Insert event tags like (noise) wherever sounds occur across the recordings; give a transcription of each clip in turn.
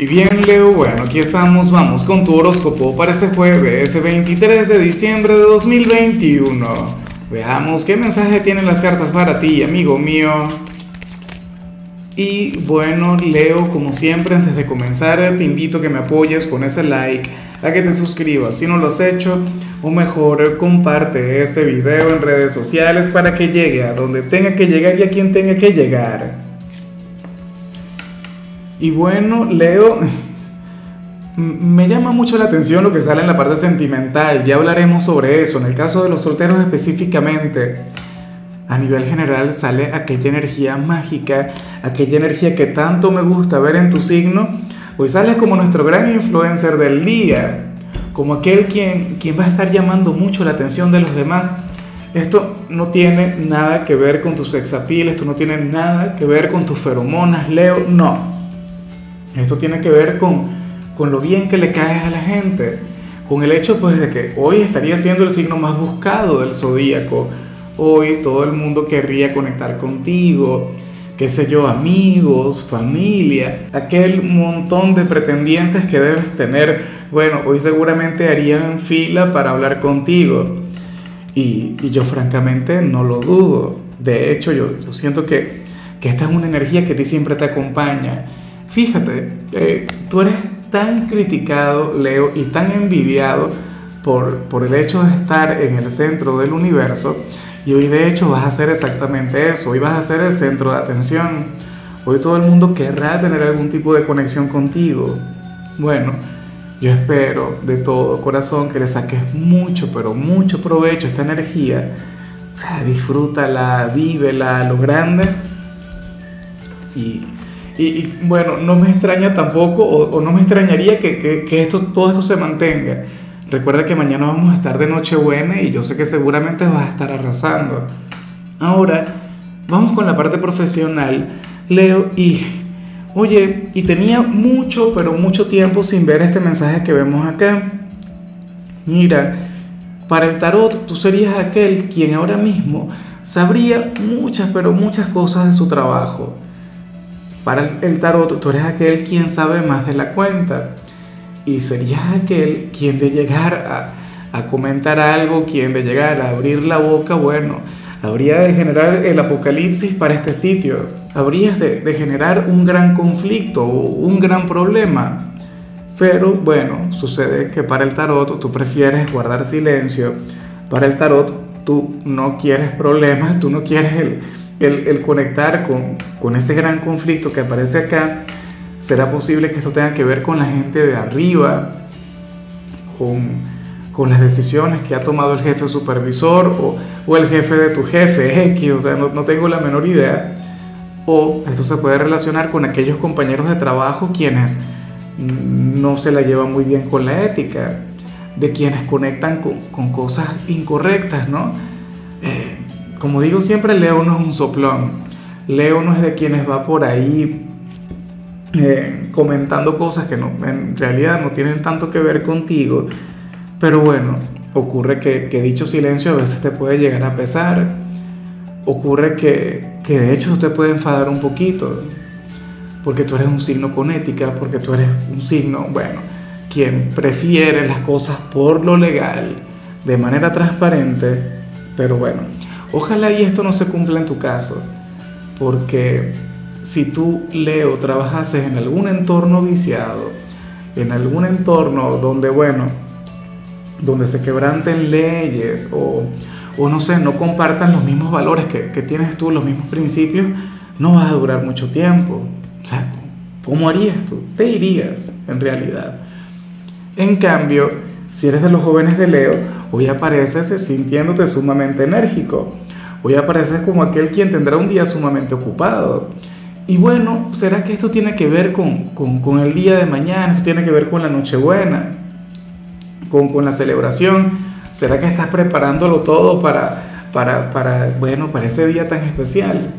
Y bien, Leo, bueno, aquí estamos, vamos con tu horóscopo para este jueves 23 de diciembre de 2021. Veamos qué mensaje tienen las cartas para ti, amigo mío. Y bueno, Leo, como siempre, antes de comenzar, te invito a que me apoyes con ese like, a que te suscribas si no lo has hecho, o mejor, comparte este video en redes sociales para que llegue a donde tenga que llegar y a quien tenga que llegar. Y bueno, Leo, me llama mucho la atención lo que sale en la parte sentimental, ya hablaremos sobre eso. En el caso de los solteros específicamente, a nivel general sale aquella energía mágica, aquella energía que tanto me gusta ver en tu signo, pues sales como nuestro gran influencer del día, como aquel quien, quien va a estar llamando mucho la atención de los demás. Esto no tiene nada que ver con tus sexapil, esto no tiene nada que ver con tus feromonas, Leo, no. Esto tiene que ver con, con lo bien que le caes a la gente, con el hecho pues de que hoy estaría siendo el signo más buscado del zodíaco. Hoy todo el mundo querría conectar contigo, qué sé yo, amigos, familia, aquel montón de pretendientes que debes tener. Bueno, hoy seguramente harían fila para hablar contigo. Y, yo francamente no lo dudo. De hecho, yo, yo siento que, que esta es una energía que a ti siempre te acompaña Fíjate, tú eres tan criticado, Leo, y tan envidiado por, por el hecho de estar en el centro del universo, y hoy de hecho vas a hacer exactamente eso, hoy vas a ser el centro de atención, hoy todo el mundo querrá tener algún tipo de conexión contigo. Bueno, yo espero de todo corazón que le saques mucho, pero mucho provecho esta energía. O sea, disfrútala, vívela lo grande y y, bueno, no me extraña tampoco, o, no me extrañaría que, que, esto, todo esto se mantenga. Recuerda que mañana vamos a estar de Nochebuena y yo sé que seguramente vas a estar arrasando. Ahora, vamos con la parte profesional, Leo, y oye, y tenía mucho, pero mucho tiempo sin ver este mensaje que vemos acá. Mira, para el tarot tú serías aquel quien ahora mismo sabría muchas, pero muchas cosas de su trabajo para el tarot, tú eres aquel quien sabe más de la cuenta. Y serías aquel quien de llegar a, comentar algo, quien de llegar a abrir la boca, bueno, habría de generar el apocalipsis para este sitio, habrías de, generar un gran conflicto, un gran problema. Pero bueno, sucede que para el tarot tú prefieres guardar silencio, para el tarot tú no quieres problemas, tú no quieres el, el, conectar con, con, ese gran conflicto que aparece acá, será posible que esto tenga que ver con la gente de arriba, con, con las decisiones que ha tomado el jefe supervisor o, o el jefe de tu jefe, (laughs) X, o sea, no, no tengo la menor idea. O esto se puede relacionar con aquellos compañeros de trabajo quienes no se la llevan muy bien con la ética, de quienes conectan con, con cosas incorrectas, ¿no? Eh, como digo siempre, Leo no es un soplón. Leo no es de quienes va por ahí eh, comentando cosas que no, en realidad no tienen tanto que ver contigo. Pero bueno, ocurre que, dicho silencio a veces te puede llegar a pesar. Ocurre que, que de hecho te puede enfadar un poquito. Porque tú eres un signo con ética, porque tú eres un signo, bueno, quien prefiere las cosas por lo legal, de manera transparente. Pero bueno, Ojalá y esto no se cumpla en tu caso, porque si tú, Leo, trabajases en algún entorno viciado, en algún entorno donde, bueno, donde se quebranten leyes o, o no sé, no compartan los mismos valores que, que tienes tú, los mismos principios, no vas a durar mucho tiempo. O sea, ¿cómo harías tú? Te irías, en realidad. En cambio, si eres de los jóvenes de Leo, hoy apareces sintiéndote sumamente enérgico. Hoy apareces como aquel quien tendrá un día sumamente ocupado. Y bueno, ¿será que esto tiene que ver con, con, el día de mañana? ¿Esto tiene que ver con la Nochebuena? Con, con la celebración. ¿Será que estás preparándolo todo para, para, para, bueno, para ese día tan especial?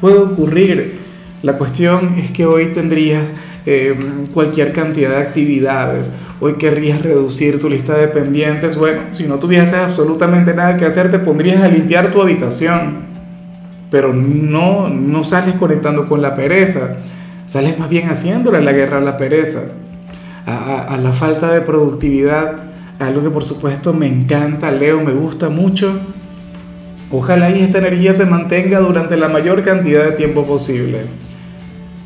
Puede ocurrir. La cuestión es que hoy tendrías eh, cualquier cantidad de actividades. Hoy querrías reducir tu lista de pendientes. Bueno, si no tuvieses absolutamente nada que hacer, te pondrías a limpiar tu habitación. Pero no, no sales conectando con la pereza. sales más bien haciéndole la guerra a la pereza, a, la falta de productividad, algo que por supuesto me encanta, Leo, me gusta mucho. Ojalá y esta energía se mantenga durante la mayor cantidad de tiempo posible.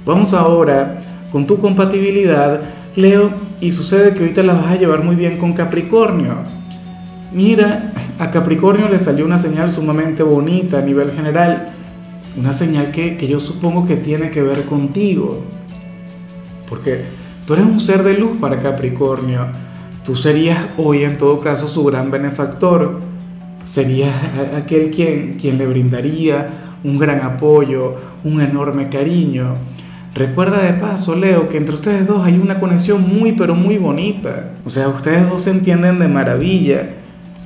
Vamos ahora con tu compatibilidad, Leo, y sucede que ahorita la vas a llevar muy bien con Capricornio. Mira, a Capricornio le salió una señal sumamente bonita a nivel general una señal que, yo supongo que tiene que ver contigo. Porque tú eres un ser de luz para Capricornio. Tú serías hoy en todo caso su gran benefactor. Serías aquel quien, quien le brindaría un gran apoyo, un enorme cariño. Recuerda de paso, Leo, que entre ustedes dos hay una conexión muy pero muy bonita. O sea, ustedes dos se entienden de maravilla.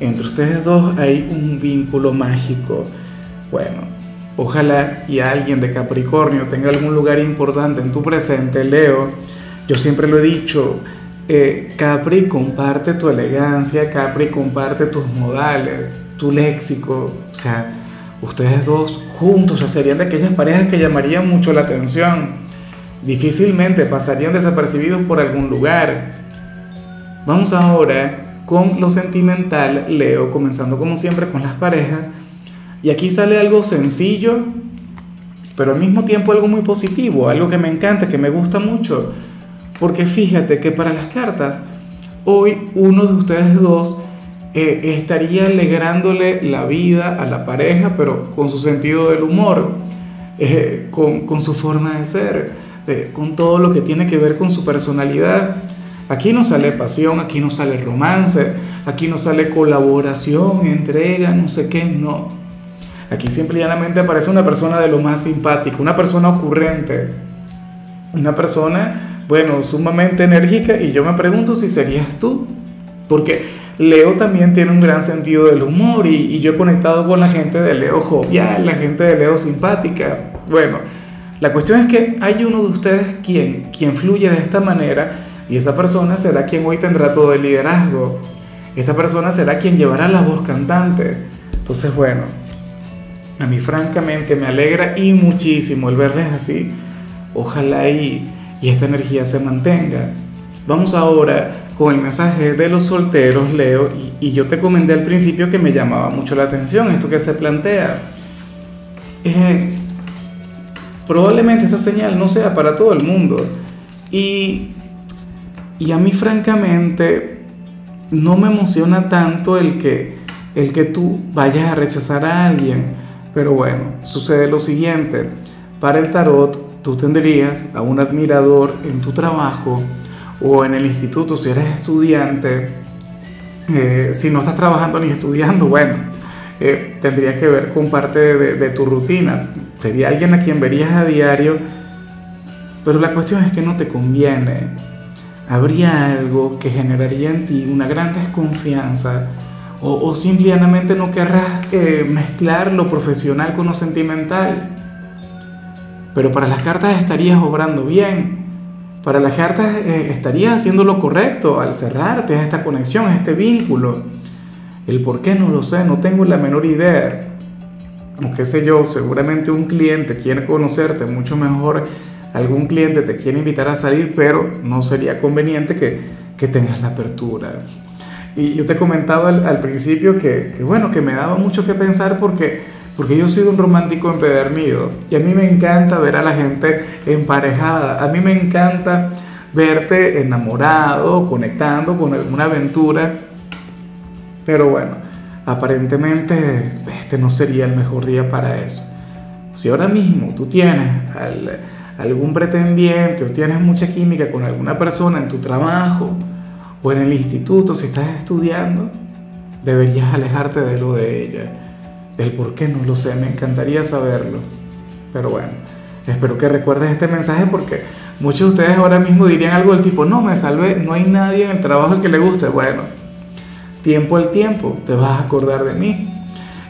Entre ustedes dos hay un vínculo mágico. Bueno, Ojalá y alguien de Capricornio tenga algún lugar importante en tu presente, Leo. Yo siempre lo he dicho, eh, Capri comparte tu elegancia, Capri comparte tus modales, tu léxico. O sea, ustedes dos juntos serían de aquellas parejas que llamarían mucho la atención. Difícilmente pasarían desapercibidos por algún lugar. Vamos ahora con lo sentimental, Leo, comenzando como siempre con las parejas. Y aquí sale algo sencillo, pero al mismo tiempo algo muy positivo, algo que me encanta, que me gusta mucho. Porque fíjate que para las cartas, hoy uno de ustedes dos eh, estaría alegrándole la vida a la pareja, pero con su sentido del humor, eh, con, su forma de ser, eh, con todo lo que tiene que ver con su personalidad. Aquí no sale pasión, aquí no sale romance, aquí no sale colaboración, entrega, no sé qué, no. Aquí simplemente aparece una persona de lo más simpático, una persona ocurrente, una persona, bueno, sumamente enérgica y yo me pregunto si serías tú, porque Leo también tiene un gran sentido del humor y, yo he conectado con la gente de Leo jovial, la gente de Leo simpática. Bueno, la cuestión es que hay uno de ustedes quien, quien fluye de esta manera y esa persona será quien hoy tendrá todo el liderazgo. Esta persona será quien llevará la voz cantante. Entonces, bueno, a mí francamente me alegra y muchísimo el verles así. Ojalá y, y esta energía se mantenga. Vamos ahora con el mensaje de los solteros, Leo, y, yo te comenté al principio que me llamaba mucho la atención esto que se plantea. Eh, probablemente esta señal no sea para todo el mundo. Y, y a mí francamente no me emociona tanto el que, el que tú vayas a rechazar a alguien pero bueno, sucede lo siguiente. Para el tarot, tú tendrías a un admirador en tu trabajo o en el instituto si eres estudiante. Eh, si no estás trabajando ni estudiando, bueno, eh, tendría que ver con parte de, tu rutina. Sería alguien a quien verías a diario, pero la cuestión es que no te conviene. Habría algo que generaría en ti una gran desconfianza o, simplemente no querrás eh, mezclar lo profesional con lo sentimental. Pero para las cartas estarías obrando bien. Para las cartas eh, estarías haciendo lo correcto al cerrarte esta conexión, este vínculo. El por qué no lo sé, no tengo la menor idea. O qué sé yo, seguramente un cliente quiere conocerte mucho mejor, algún cliente te quiere invitar a salir, pero no sería conveniente que, que tengas la apertura. Y yo te comentaba al, al principio que, bueno, que me daba mucho que pensar porque, porque yo soy un romántico empedernido y a mí me encanta ver a la gente emparejada, a mí me encanta verte enamorado, conectando con alguna aventura, pero bueno, aparentemente este no sería el mejor día para eso. Si ahora mismo tú tienes algún pretendiente o tienes mucha química con alguna persona en tu trabajo, o en el instituto, si estás estudiando, deberías alejarte de lo de ella. El por qué no lo sé, me encantaría saberlo. Pero bueno, espero que recuerdes este mensaje porque muchos de ustedes ahora mismo dirían algo del tipo, no, me salvé, no hay nadie en el trabajo al que le guste. Bueno, tiempo al tiempo, te vas a acordar de mí.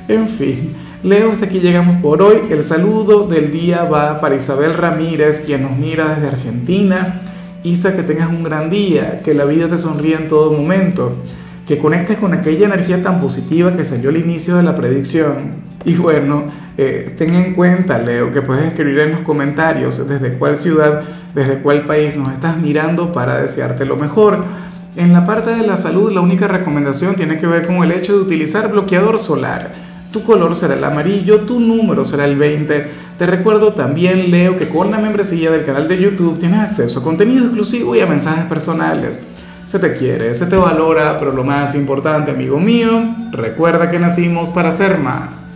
En fin, Leo, hasta aquí llegamos por hoy. El saludo del día va para Isabel Ramírez, quien nos mira desde Argentina. Isa, que tengas un gran día, que la vida te sonría en todo momento, que conectes con aquella energía tan positiva que salió al inicio de la predicción. Y bueno, Eh, ten en cuenta, Leo, que puedes escribir en los comentarios desde cuál ciudad, desde cuál país nos estás mirando para desearte lo mejor. En la parte de la salud, la única recomendación tiene que ver con el hecho de utilizar bloqueador solar. Tu color será el amarillo, tu número será el 20. Te recuerdo también, Leo, que con la membresía del canal de YouTube tienes acceso a contenido exclusivo y a mensajes personales. Se te quiere, se te valora, pero lo más importante, amigo mío, recuerda que nacimos para ser más.